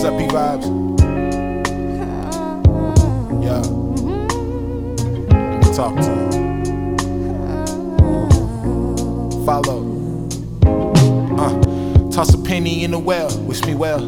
Giuseppe vibes. Yeah. Let me talk to you. Follow. Uh, toss a penny in the well, wish me well.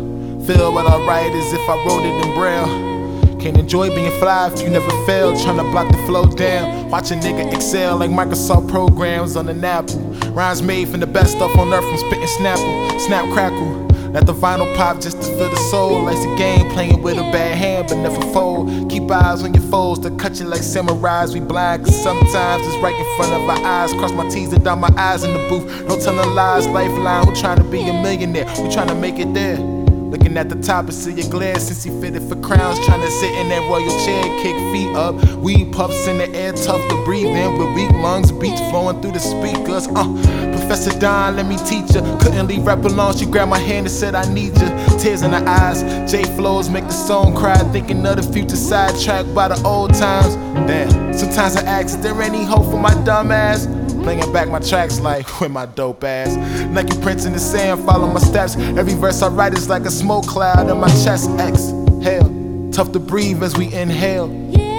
Feel what I write as if I wrote it in braille. Can't enjoy being fly if you never fail. Trying to block the flow down. Watch a nigga excel like Microsoft programs on an Apple. Rhymes made from the best stuff on earth from spitting Snapple, Snap Crackle. Let the vinyl pop just to feel the soul. Life's a game, playing with a bad hand, but never fold. Keep eyes on your foes, to cut you like samurais. We blind, cause sometimes it's right in front of our eyes. Cross my T's and dot my eyes in the booth. No telling lies, lifeline. Who trying to be a millionaire? Who trying to make it there? Looking at the top see your glare since he fitted for crowns. Trying to sit in that royal chair, kick feet up. Weed puffs in the air, tough to breathe in with weak lungs, beats flowing through the speakers. Uh, Professor Don, let me teach ya. Couldn't leave rap alone, she grabbed my hand and said, I need ya. Tears in her eyes, J flows make the song cry. Thinking of the future sidetracked by the old times. Damn, sometimes I ask, is there any hope for my dumb ass? Bringing back my tracks like with my dope ass. Nike prints in the sand, follow my steps. Every verse I write is like a smoke cloud in my chest. Exhale, tough to breathe as we inhale.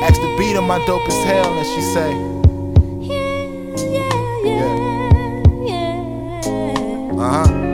Ask the beat of my dope as hell, and she say, Yeah, yeah, yeah, yeah. Uh huh.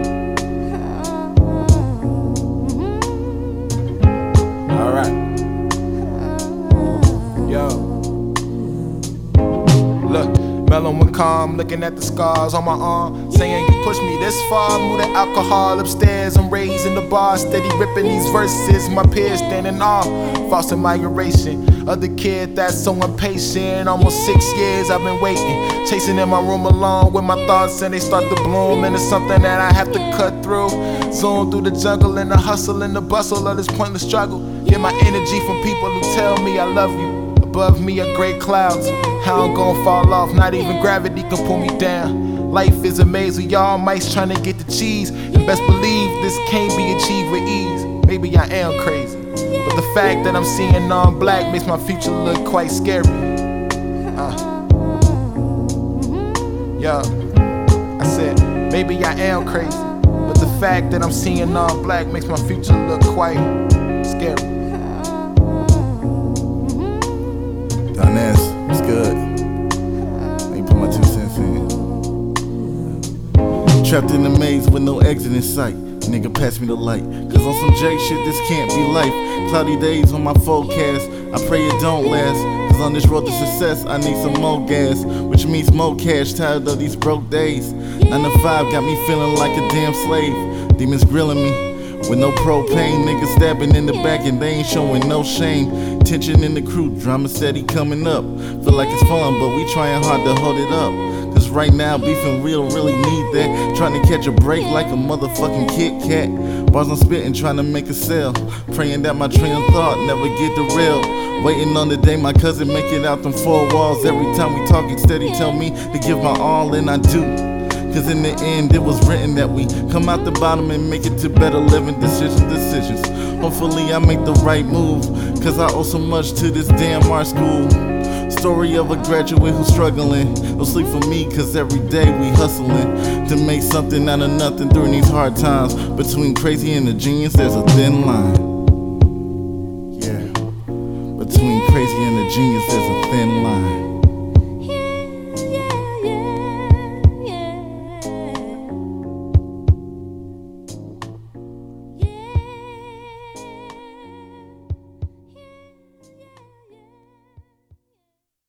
Mellow and calm, looking at the scars on my arm. Saying you pushed me this far, move the alcohol upstairs. I'm raising the bar, steady ripping these verses. My peers standing off, false admiration. Other kid that's so impatient. Almost six years I've been waiting, chasing in my room alone with my thoughts, and they start to bloom and it's something that I have to cut through. Zoom through the jungle and the hustle and the bustle of this pointless struggle. Get my energy from people who tell me I love you. Above me are great clouds. How I'm gonna fall off, not even gravity can pull me down. Life is a maze with y'all mice trying to get the cheese. And best believe this can't be achieved with ease. Maybe I am crazy. But the fact that I'm seeing non black makes my future look quite scary. Uh. Yo, I said, maybe I am crazy. But the fact that I'm seeing non black makes my future look quite scary. It's good. Let me put my two cents in. Trapped in the maze with no exit in sight. Nigga, pass me the light. Cause on some J shit, this can't be life. Cloudy days on my forecast. I pray it don't last. Cause on this road to success, I need some more gas. Which means more cash. Tired of these broke days. 9 to 5 got me feeling like a damn slave. Demons grilling me. With no propane, niggas stabbing in the back and they ain't showing no shame. Tension in the crew, drama steady coming up. Feel like it's fun, but we trying hard to hold it up. Cause right now, beefing real really need that. Trying to catch a break like a motherfucking Kit Kat. Bars I'm spitting, trying to make a sale. Praying that my train of thought never get derailed. Waiting on the day my cousin make it out them four walls. Every time we talk, talking steady, tell me to give my all, and I do. Cause in the end, it was written that we come out the bottom and make it to better living decisions, decisions. Hopefully, I make the right move. Cause I owe so much to this damn art school. Story of a graduate who's struggling. No sleep for me, cause every day we hustling to make something out of nothing during these hard times. Between crazy and a genius, there's a thin line. Yeah. Between crazy and a genius, there's a.